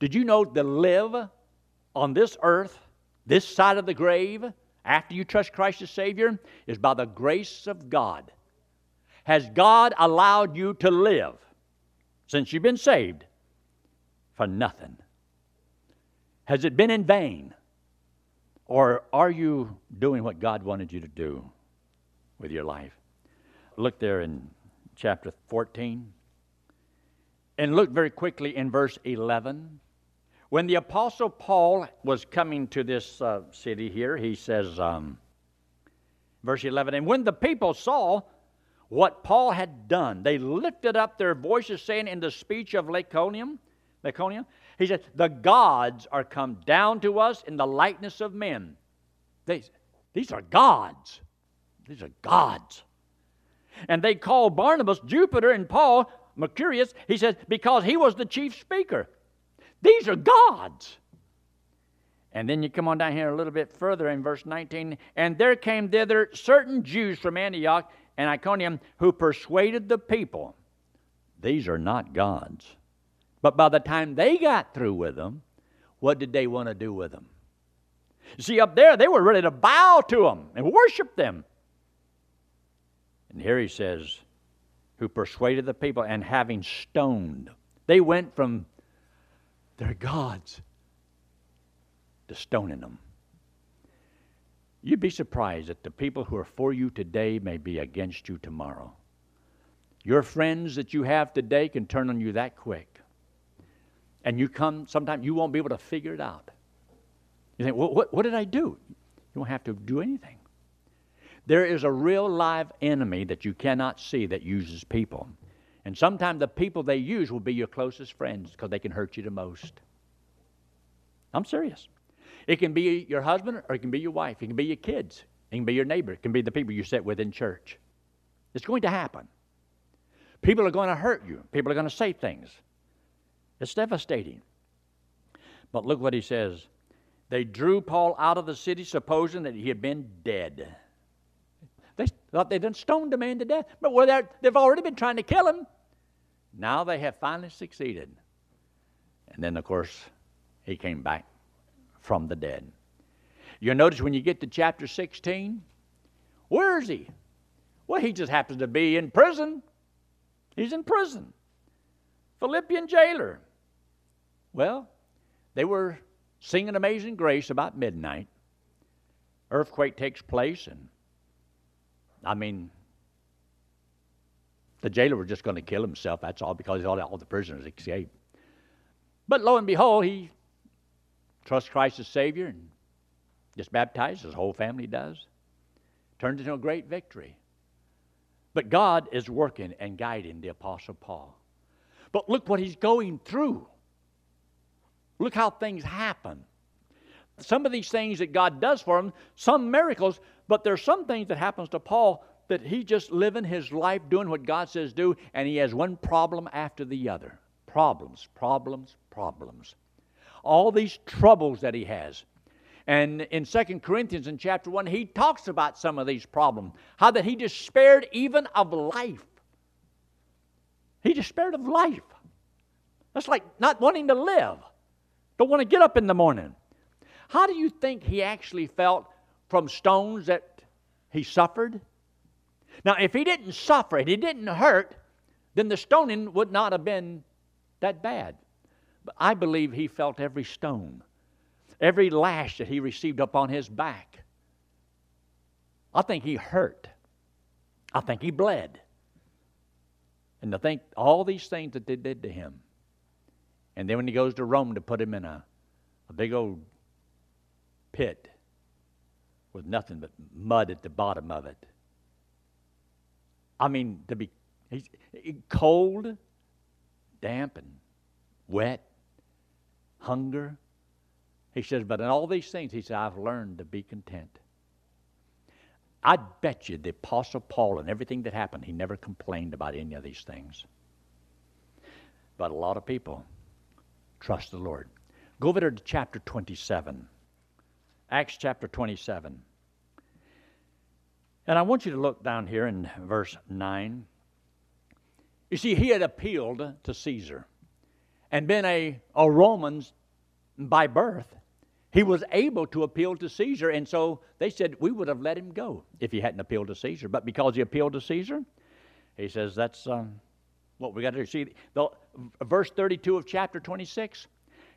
Did you know to live on this earth, this side of the grave, after you trust Christ as Savior, is by the grace of God. Has God allowed you to live since you've been saved for nothing? Has it been in vain? Or are you doing what God wanted you to do with your life? Look there in chapter 14. And look very quickly in verse 11. When the Apostle Paul was coming to this uh, city here, he says, um, verse 11, and when the people saw what Paul had done, they lifted up their voices, saying in the speech of Lycaonium, Lycaonia, he said, The gods are come down to us in the likeness of men. These, these are gods. These are gods. And they called Barnabas Jupiter and Paul Mercurius, he says, because he was the chief speaker. These are gods. And then you come on down here a little bit further in verse 19. And there came thither certain Jews from Antioch and Iconium who persuaded the people. These are not gods. But by the time they got through with them, what did they want to do with them? See, up there, they were ready to bow to them and worship them. And here he says, who persuaded the people, and having stoned, they went from their gods to stoning them. You'd be surprised that the people who are for you today may be against you tomorrow. Your friends that you have today can turn on you that quick. And you come, sometimes you won't be able to figure it out. You think, well, what, what did I do? You won't have to do anything. There is a real live enemy that you cannot see that uses people. And sometimes the people they use will be your closest friends because they can hurt you the most. I'm serious. It can be your husband or it can be your wife. It can be your kids. It can be your neighbor. It can be the people you sit with in church. It's going to happen. People are going to hurt you. People are going to say things. It's devastating. But look what he says. They drew Paul out of the city, supposing that he had been dead. They thought they'd done stoned the man to death, but they've already been trying to kill him. Now they have finally succeeded. And then, of course, he came back from the dead. You'll notice when you get to chapter 16, where is he? Well, he just happens to be in prison. He's in prison. Philippian jailer. Well, they were singing Amazing Grace about midnight. Earthquake takes place, and I mean, the jailer was just going to kill himself, that's all, because all, all the prisoners escaped. But lo and behold, he trusts Christ as Savior and gets baptized, his whole family does. Turns into a great victory. But God is working and guiding the Apostle Paul. But look what he's going through. Look how things happen. Some of these things that God does for him, some miracles, but there's some things that happens to Paul that he just living his life doing what God says do, and he has one problem after the other. Problems, problems, problems. All these troubles that he has. And in Second Corinthians in chapter 1, he talks about some of these problems. How that he despaired even of life. He despaired of life. That's like not wanting to live. Don't want to get up in the morning. How do you think he actually felt from stones that he suffered? Now, if he didn't suffer and he didn't hurt, then the stoning would not have been that bad. But I believe he felt every stone, every lash that he received upon his back. I think he hurt. I think he bled. And to think all these things that they did to him. And then when he goes to Rome to put him in a, a big old pit with nothing but mud at the bottom of it. I mean, to be cold, damp, and wet, hunger. He says, but in all these things, he said, I've learned to be content. I bet you the Apostle Paul and everything that happened, he never complained about any of these things. But a lot of people trust the Lord. Go over to chapter 27. Acts chapter 27. And I want you to look down here in verse 9. You see, he had appealed to Caesar. and been a, a Roman by birth, he was able to appeal to Caesar. And so they said, We would have let him go if he hadn't appealed to Caesar. But because he appealed to Caesar, he says, That's um, what we got to do. See, the, verse 32 of chapter 26,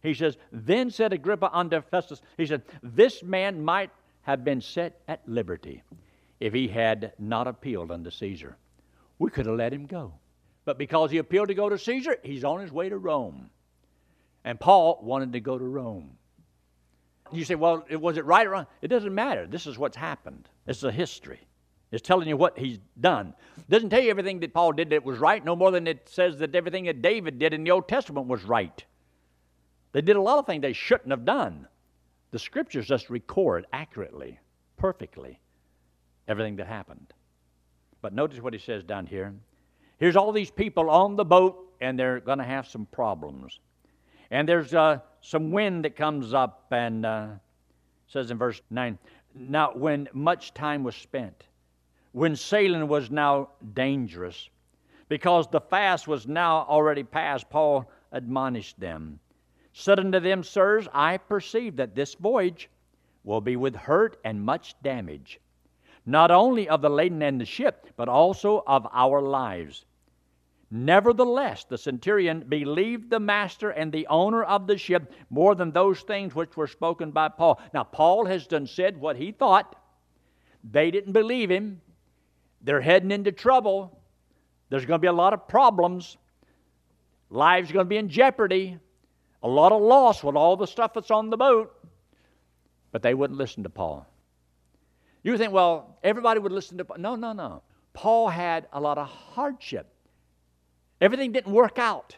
he says, Then said Agrippa unto Festus, He said, This man might have been set at liberty if he had not appealed unto Caesar. We could have let him go. But because he appealed to go to Caesar, he's on his way to Rome. And Paul wanted to go to Rome. You say, well, was it right or wrong? It doesn't matter. This is what's happened. It's a history. It's telling you what he's done. It doesn't tell you everything that Paul did that was right, no more than it says that everything that David did in the Old Testament was right. They did a lot of things they shouldn't have done. The scriptures just record accurately, perfectly, everything that happened. But notice what he says down here. Here's all these people on the boat, and they're going to have some problems. And there's uh, some wind that comes up, and uh, says in verse 9 Now, when much time was spent, when sailing was now dangerous, because the fast was now already past, Paul admonished them. Said unto them, Sirs, I perceive that this voyage will be with hurt and much damage not only of the laden and the ship, but also of our lives. Nevertheless, the centurion believed the master and the owner of the ship more than those things which were spoken by Paul. Now, Paul has done said what he thought. They didn't believe him. They're heading into trouble. There's going to be a lot of problems. Lives are going to be in jeopardy. A lot of loss with all the stuff that's on the boat. But they wouldn't listen to Paul. You think, well, everybody would listen to Paul. No, no, no. Paul had a lot of hardship. Everything didn't work out.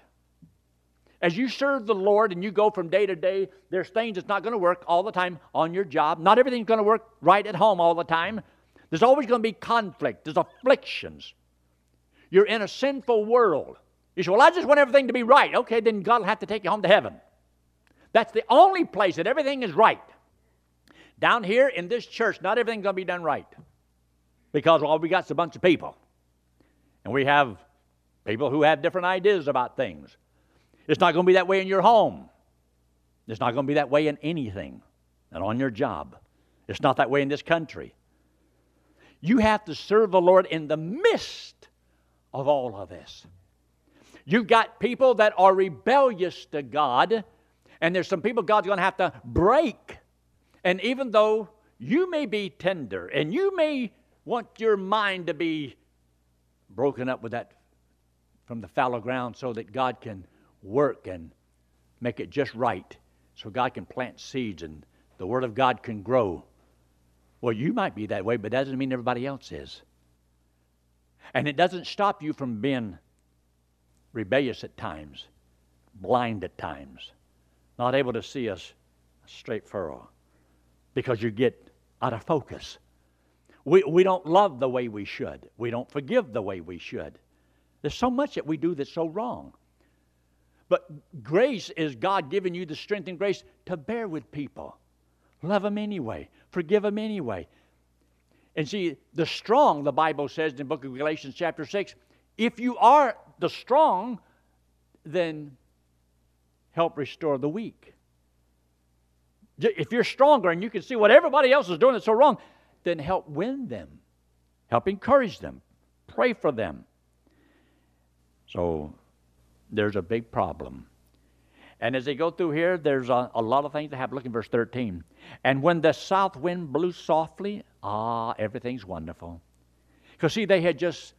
As you serve the Lord and you go from day to day, there's things that's not going to work all the time on your job. Not everything's going to work right at home all the time. There's always going to be conflict, there's afflictions. You're in a sinful world. You say, Well, I just want everything to be right. Okay, then God will have to take you home to heaven. That's the only place that everything is right. Down here in this church, not everything's going to be done right because all we got is a bunch of people. And we have people who have different ideas about things. It's not going to be that way in your home. It's not going to be that way in anything and on your job. It's not that way in this country. You have to serve the Lord in the midst of all of this. You've got people that are rebellious to God, and there's some people God's going to have to break and even though you may be tender and you may want your mind to be broken up with that from the fallow ground so that God can work and make it just right, so God can plant seeds and the Word of God can grow. Well, you might be that way, but that doesn't mean everybody else is. And it doesn't stop you from being rebellious at times, blind at times, not able to see us straight furrow because you get out of focus. We, we don't love the way we should. We don't forgive the way we should. There's so much that we do that's so wrong. But grace is God giving you the strength and grace to bear with people. Love them anyway. Forgive them anyway. And see, the strong, the Bible says in the book of Galatians, chapter 6, if you are the strong, then help restore the weak. If you're stronger and you can see what everybody else is doing that's so wrong, then help win them, help encourage them, pray for them. So there's a big problem. And as they go through here, there's a, a lot of things that happen. Look in verse 13. And when the south wind blew softly, ah, everything's wonderful. Because, see, they had just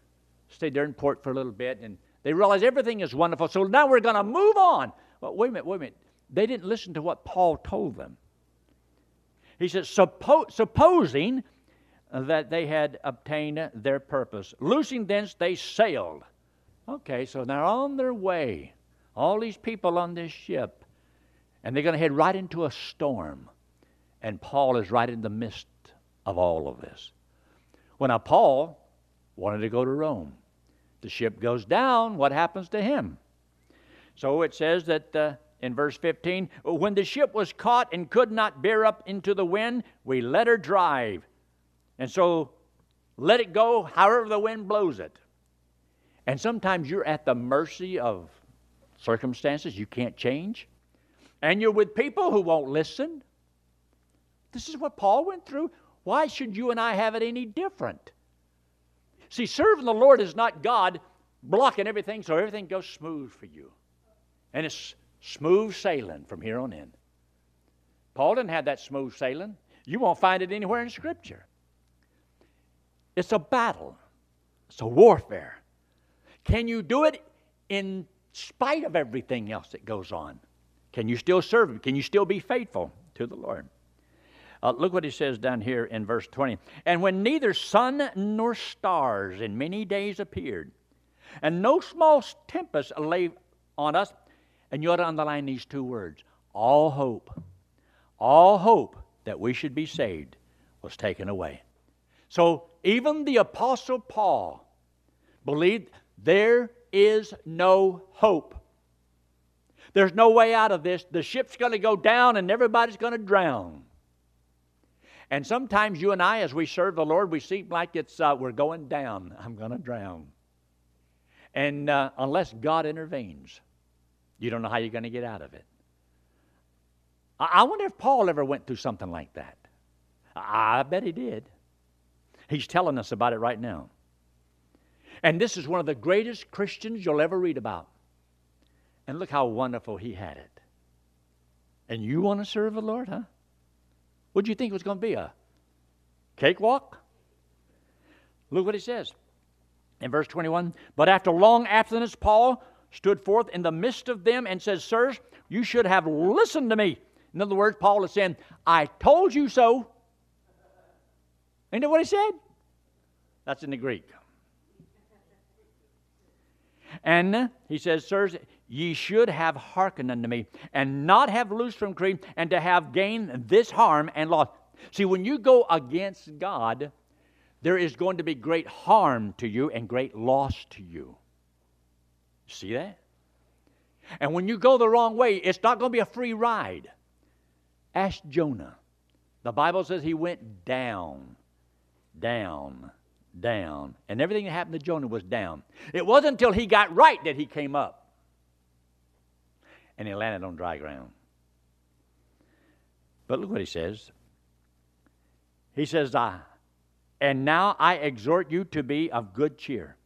stayed there in port for a little bit and they realized everything is wonderful. So now we're going to move on. Well, wait a minute, wait a minute. They didn't listen to what Paul told them. He says, Suppo- supposing that they had obtained their purpose. Loosing thence, they sailed. Okay, so they're on their way. All these people on this ship. And they're going to head right into a storm. And Paul is right in the midst of all of this. Well, now, Paul wanted to go to Rome. The ship goes down. What happens to him? So it says that uh, in verse 15, when the ship was caught and could not bear up into the wind, we let her drive. And so let it go however the wind blows it. And sometimes you're at the mercy of circumstances you can't change, and you're with people who won't listen. This is what Paul went through. Why should you and I have it any different? See, serving the Lord is not God blocking everything so everything goes smooth for you. And it's smooth sailing from here on in. Paul didn't have that smooth sailing. You won't find it anywhere in Scripture. It's a battle, it's a warfare. Can you do it in spite of everything else that goes on? Can you still serve Him? Can you still be faithful to the Lord? Uh, look what he says down here in verse 20. And when neither sun nor stars in many days appeared, and no small tempest lay on us, and you ought to underline these two words all hope, all hope that we should be saved was taken away. So even the Apostle Paul believed there is no hope. There's no way out of this. The ship's going to go down and everybody's going to drown. And sometimes you and I, as we serve the Lord, we seem like it's uh, we're going down. I'm going to drown. And uh, unless God intervenes, you don't know how you're going to get out of it. I, wonder if Paul ever went through something like that. I, I bet he did. He's telling us about it right now. And this is one of the greatest Christians you'll ever read about. And look how wonderful he had it. And you want to serve the Lord, huh? What do you think it was going to be? A cakewalk? Look what he says in verse 21. But after long abstinence, Paul stood forth in the midst of them and says, Sirs, you should have listened to me. In other words, Paul is saying, I told you so. Ain't that what he said? That's in the Greek. And he says, Sirs, ye should have hearkened unto me, and not have loosed from Crete, and to have gained this harm and loss. See, when you go against God, there is going to be great harm to you and great loss to you. See that? And when you go the wrong way, it's not going to be a free ride. Ask Jonah. The Bible says he went down, down, down. And everything that happened to Jonah was down. It wasn't until he got right that he came up. And he landed on dry ground. But look what he says. He says, I, and now I exhort you to be of good cheer.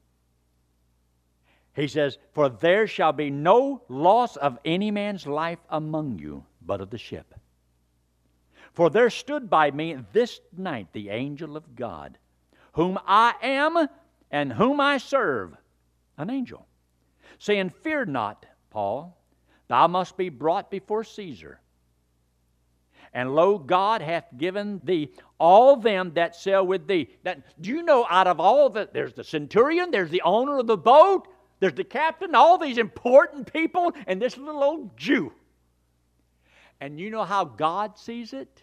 He says, For there shall be no loss of any man's life among you, but of the ship. For there stood by me this night the angel of God whom I am and whom I serve, an angel, saying, Fear not, Paul, thou must be brought before Caesar. And lo, God hath given thee all them that sail with thee. That, do you know out of all the, there's the centurion, there's the owner of the boat, there's the captain, all these important people, and this little old Jew. And you know how God sees it?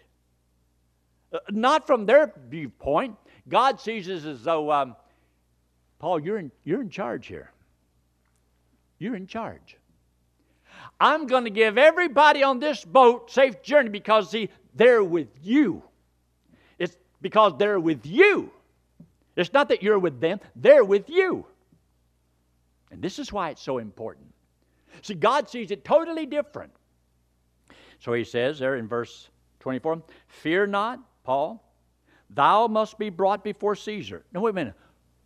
Uh, not from their viewpoint, God sees us as though, um, Paul, you're in, you're in charge here. You're in charge. I'm going to give everybody on this boat safe journey because, see, they're with you. It's because they're with you. It's not that you're with them, they're with you. And this is why it's so important. See, God sees it totally different. So he says there in verse 24 Fear not, Paul, Thou must be brought before Caesar. Now, wait a minute.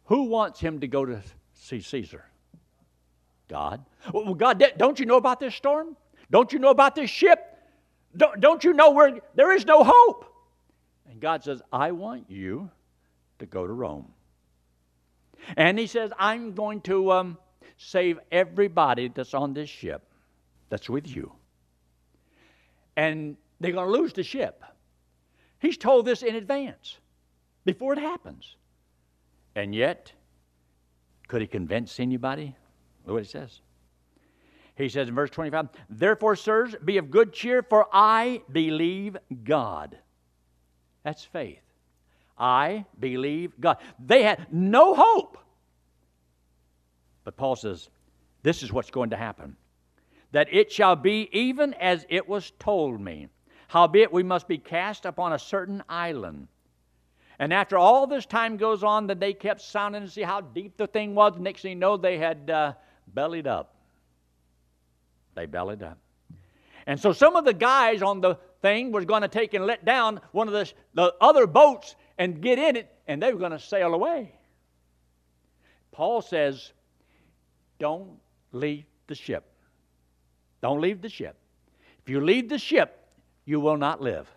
Who wants him to go to see Caesar? God. Well, God, don't you know about this storm? Don't you know about this ship? Don't, don't you know where there is no hope? And God says, I want you to go to Rome. And He says, I'm going to um, save everybody that's on this ship that's with you. And they're going to lose the ship. He's told this in advance, before it happens. And yet, could he convince anybody? Look what he says. He says in verse 25, Therefore, sirs, be of good cheer, for I believe God. That's faith. I believe God. They had no hope. But Paul says, This is what's going to happen that it shall be even as it was told me. Howbeit, we must be cast upon a certain island. And after all this time goes on, that they kept sounding to see how deep the thing was. Next thing you know, they had uh, bellied up. They bellied up. And so some of the guys on the thing was going to take and let down one of the, the other boats and get in it, and they were going to sail away. Paul says, Don't leave the ship. Don't leave the ship. If you leave the ship, you will not live.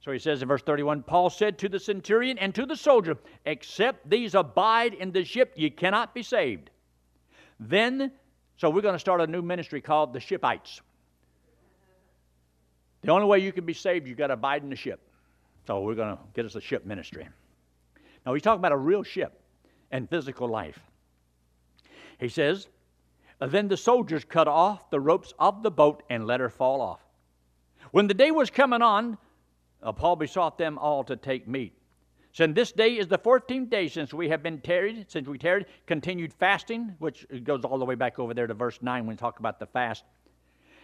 So he says in verse 31 Paul said to the centurion and to the soldier, Except these abide in the ship, ye cannot be saved. Then, so we're going to start a new ministry called the Shipites. The only way you can be saved, you've got to abide in the ship. So we're going to get us a ship ministry. Now he's talking about a real ship and physical life. He says, Then the soldiers cut off the ropes of the boat and let her fall off. When the day was coming on, uh, Paul besought them all to take meat. Since this day is the 14th day since we have been tarried, since we tarried, continued fasting, which goes all the way back over there to verse 9 when we talk about the fast.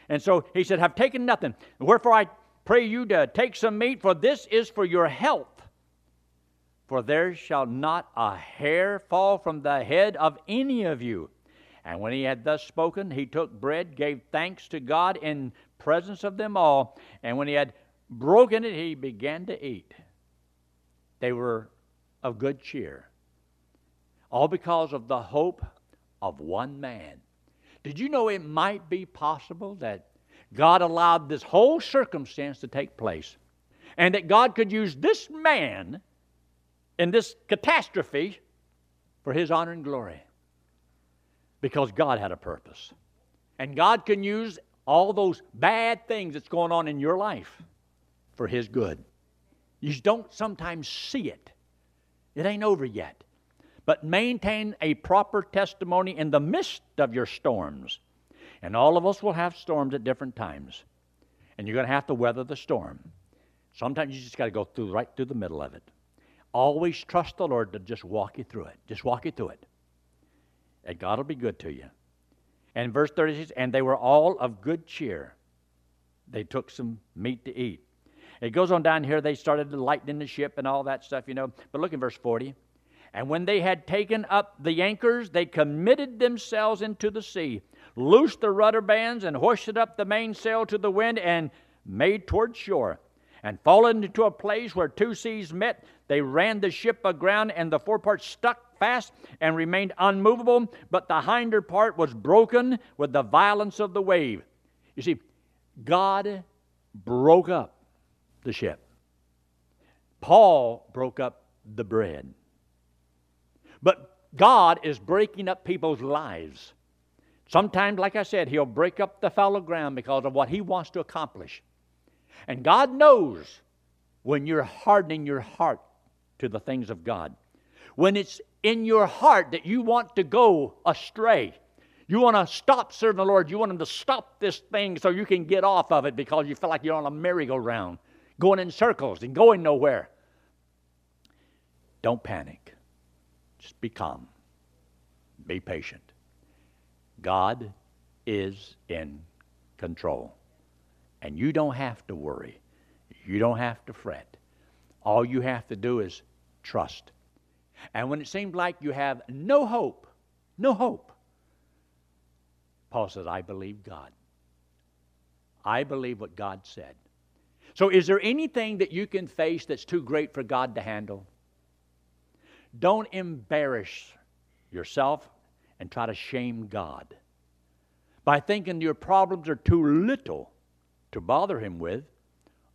And so he said, Have taken nothing. Wherefore I pray you to take some meat, for this is for your health. For there shall not a hair fall from the head of any of you. And when he had thus spoken, he took bread, gave thanks to God in presence of them all. And when he had broken it, he began to eat. They were of good cheer, all because of the hope of one man. Did you know it might be possible that God allowed this whole circumstance to take place and that God could use this man in this catastrophe for his honor and glory? Because God had a purpose. And God can use all those bad things that's going on in your life for His good. You don't sometimes see it, it ain't over yet. But maintain a proper testimony in the midst of your storms. And all of us will have storms at different times. And you're going to have to weather the storm. Sometimes you just got to go through right through the middle of it. Always trust the Lord to just walk you through it. Just walk you through it. And God will be good to you. And verse 36 and they were all of good cheer. They took some meat to eat. It goes on down here, they started to lighten the ship and all that stuff, you know. But look in verse 40. And when they had taken up the anchors, they committed themselves into the sea, loosed the rudder bands, and hoisted up the mainsail to the wind, and made toward shore. And falling into a place where two seas met, they ran the ship aground, and the forepart stuck fast and remained unmovable, but the hinder part was broken with the violence of the wave. You see, God broke up the ship. Paul broke up the bread. But God is breaking up people's lives. Sometimes, like I said, He'll break up the fallow ground because of what He wants to accomplish. And God knows when you're hardening your heart to the things of God. When it's in your heart that you want to go astray, you want to stop serving the Lord, you want Him to stop this thing so you can get off of it because you feel like you're on a merry-go-round going in circles and going nowhere. Don't panic. Just be calm. Be patient. God is in control. And you don't have to worry. You don't have to fret. All you have to do is trust. And when it seems like you have no hope, no hope, Paul says, I believe God. I believe what God said. So, is there anything that you can face that's too great for God to handle? Don't embarrass yourself and try to shame God by thinking your problems are too little to bother Him with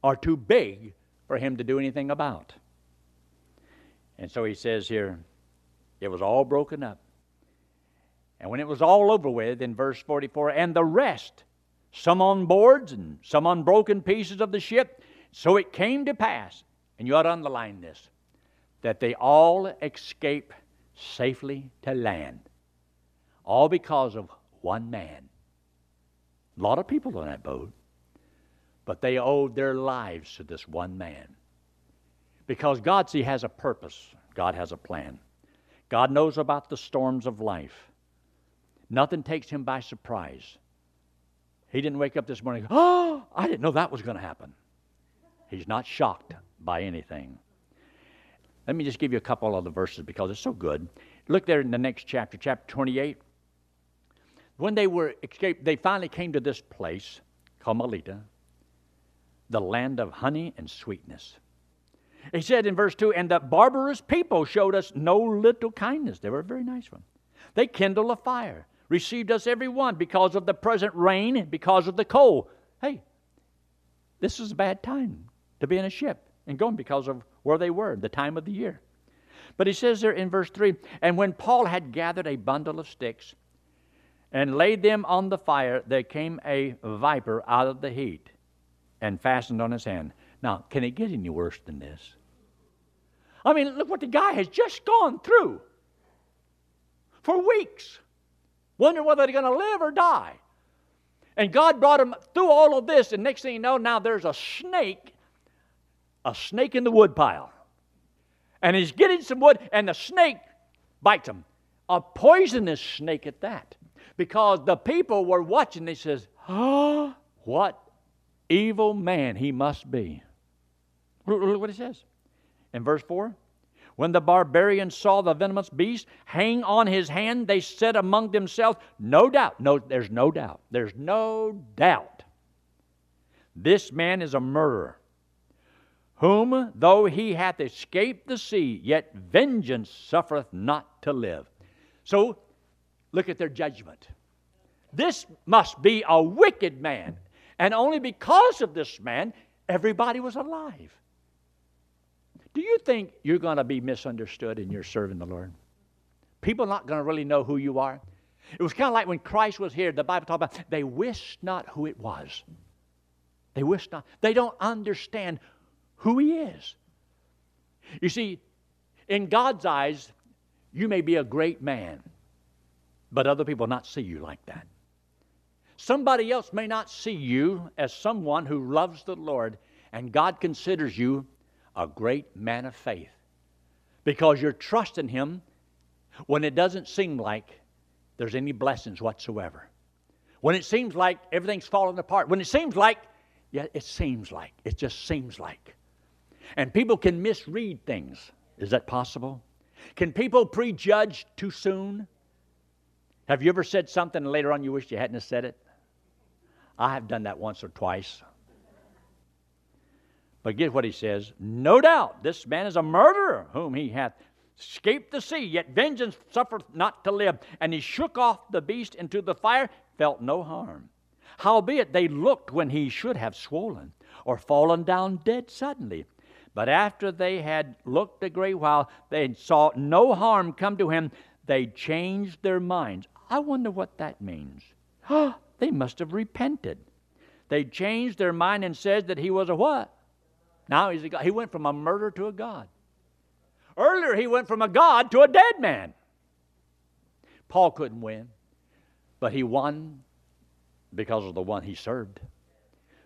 are too big for Him to do anything about. And so he says here, it was all broken up. And when it was all over with, in verse 44, and the rest some on boards and some on broken pieces of the ship. So it came to pass, and you ought to underline this, that they all escaped safely to land. All because of one man. A lot of people on that boat, but they owed their lives to this one man. Because God, see, has a purpose, God has a plan. God knows about the storms of life. Nothing takes him by surprise. He didn't wake up this morning, oh, I didn't know that was going to happen. He's not shocked by anything. Let me just give you a couple of the verses because it's so good. Look there in the next chapter, chapter 28. when they were escaped, they finally came to this place called Melita, the land of honey and sweetness. He said in verse 2 And the barbarous people showed us no little kindness. They were a very nice one. They kindled a fire, received us every one because of the present rain, and because of the cold. Hey, this is a bad time to be in a ship and going because of where they were, the time of the year. But he says there in verse 3 And when Paul had gathered a bundle of sticks and laid them on the fire, there came a viper out of the heat and fastened on his hand. Now, can it get any worse than this? I mean, look what the guy has just gone through for weeks, wondering whether they're going to live or die. And God brought him through all of this, and next thing you know, now there's a snake, a snake in the woodpile. And he's getting some wood, and the snake bites him. A poisonous snake at that. Because the people were watching, they says, Oh, what evil man he must be. Look what it says in verse 4. When the barbarians saw the venomous beast hang on his hand, they said among themselves, No doubt, no, there's no doubt, there's no doubt. This man is a murderer, whom, though he hath escaped the sea, yet vengeance suffereth not to live. So, look at their judgment. This must be a wicked man. And only because of this man, everybody was alive. Do you think you're going to be misunderstood in your serving the Lord? People are not going to really know who you are. It was kind of like when Christ was here, the Bible talked about they wished not who it was. They wished not. They don't understand who He is. You see, in God's eyes, you may be a great man, but other people not see you like that. Somebody else may not see you as someone who loves the Lord, and God considers you a great man of faith because you're trusting Him when it doesn't seem like there's any blessings whatsoever. When it seems like everything's falling apart. When it seems like, yeah, it seems like. It just seems like. And people can misread things. Is that possible? Can people prejudge too soon? Have you ever said something and later on you wish you hadn't said it? I have done that once or twice. But get what he says No doubt this man is a murderer, whom he hath escaped the sea, yet vengeance suffereth not to live. And he shook off the beast into the fire, felt no harm. Howbeit they looked when he should have swollen or fallen down dead suddenly. But after they had looked a great while, they saw no harm come to him. They changed their minds. I wonder what that means. Ah! They must have repented. They changed their mind and said that he was a what? Now he's a God. He went from a murderer to a God. Earlier, he went from a God to a dead man. Paul couldn't win, but he won because of the one he served.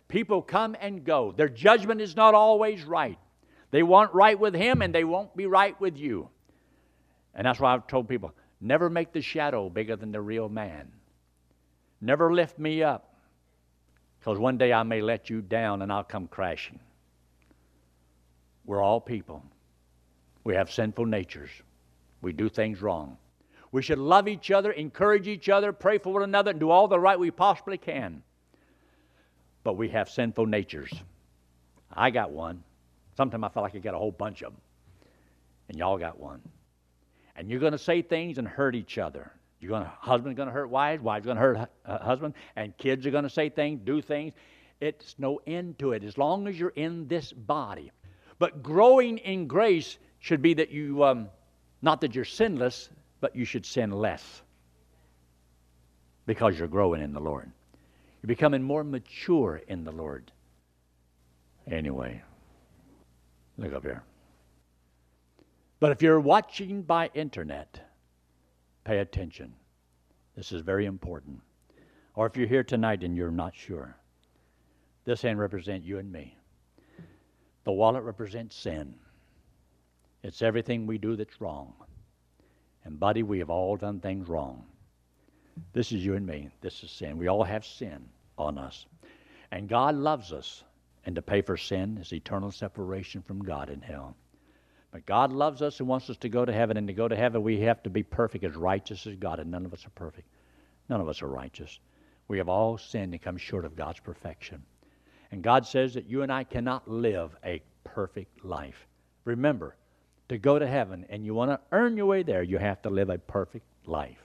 People come and go. Their judgment is not always right. They want right with him and they won't be right with you. And that's why I've told people never make the shadow bigger than the real man. Never lift me up, because one day I may let you down and I'll come crashing. We're all people. We have sinful natures. We do things wrong. We should love each other, encourage each other, pray for one another, and do all the right we possibly can. But we have sinful natures. I got one. Sometimes I feel like I got a whole bunch of them. And y'all got one. And you're going to say things and hurt each other. You're to, husband's to hurt wives going to hurt uh, husband, and kids are to say things, do things. It's no end to it as long as you're in this body. But growing in grace should be that you, um, not that you're sinless, but you should sin less because you're growing in the Lord. You're becoming more mature in the Lord. Anyway, look up here. But if you're watching by internet, Pay attention. This is very important. Or if you're here tonight and you're not sure, this hand represents you and me. The wallet represents sin. It's everything we do that's wrong. And, buddy, we have all done things wrong. This is you and me. This is sin. We all have sin on us. And God loves us. And to pay for sin is eternal separation from God in hell. But God loves us and wants us to go to heaven, and to go to heaven, we have to be perfect, as righteous as God, and none of us are perfect. None of us are righteous. We have all sinned and come short of God's perfection. And God says that you and I cannot live a perfect life. Remember, to go to heaven and you want to earn your way there, you have to live a perfect life.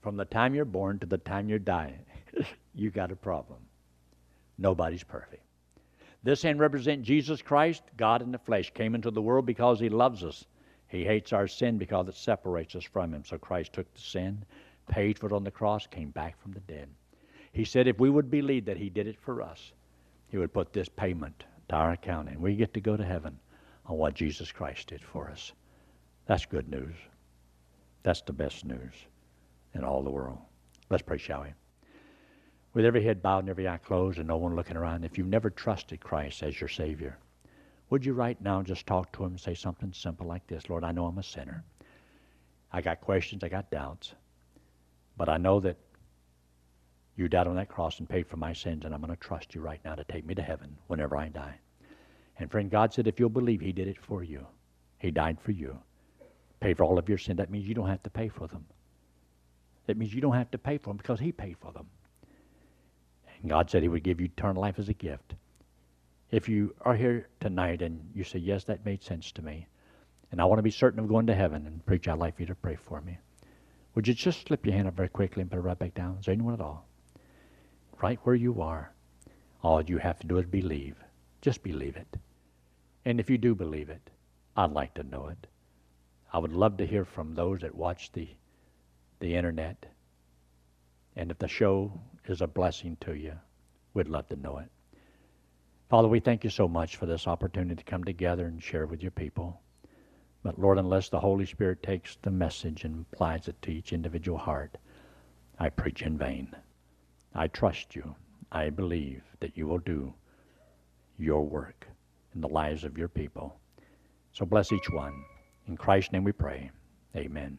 From the time you're born to the time you're dying, you got a problem. Nobody's perfect. This hand represents Jesus Christ, God in the flesh, came into the world because he loves us. He hates our sin because it separates us from him. So Christ took the sin, paid for it on the cross, came back from the dead. He said if we would believe that he did it for us, he would put this payment to our account and we get to go to heaven on what Jesus Christ did for us. That's good news. That's the best news in all the world. Let's pray, shall we? With every head bowed and every eye closed and no one looking around, if you've never trusted Christ as your Savior, would you right now just talk to Him and say something simple like this Lord, I know I'm a sinner. I got questions, I got doubts, but I know that you died on that cross and paid for my sins, and I'm going to trust you right now to take me to heaven whenever I die. And friend, God said if you'll believe He did it for you, He died for you, paid for all of your sin. That means you don't have to pay for them. That means you don't have to pay for them because He paid for them. And God said He would give you eternal life as a gift. If you are here tonight and you say, Yes, that made sense to me, and I want to be certain of going to heaven, and preach, I'd like for you to pray for me. Would you just slip your hand up very quickly and put it right back down? Is there anyone at all? Right where you are. All you have to do is believe. Just believe it. And if you do believe it, I'd like to know it. I would love to hear from those that watch the, the internet. And if the show is a blessing to you, we'd love to know it. Father, we thank you so much for this opportunity to come together and share with your people. But Lord, unless the Holy Spirit takes the message and applies it to each individual heart, I preach in vain. I trust you. I believe that you will do your work in the lives of your people. So bless each one. In Christ's name we pray. Amen.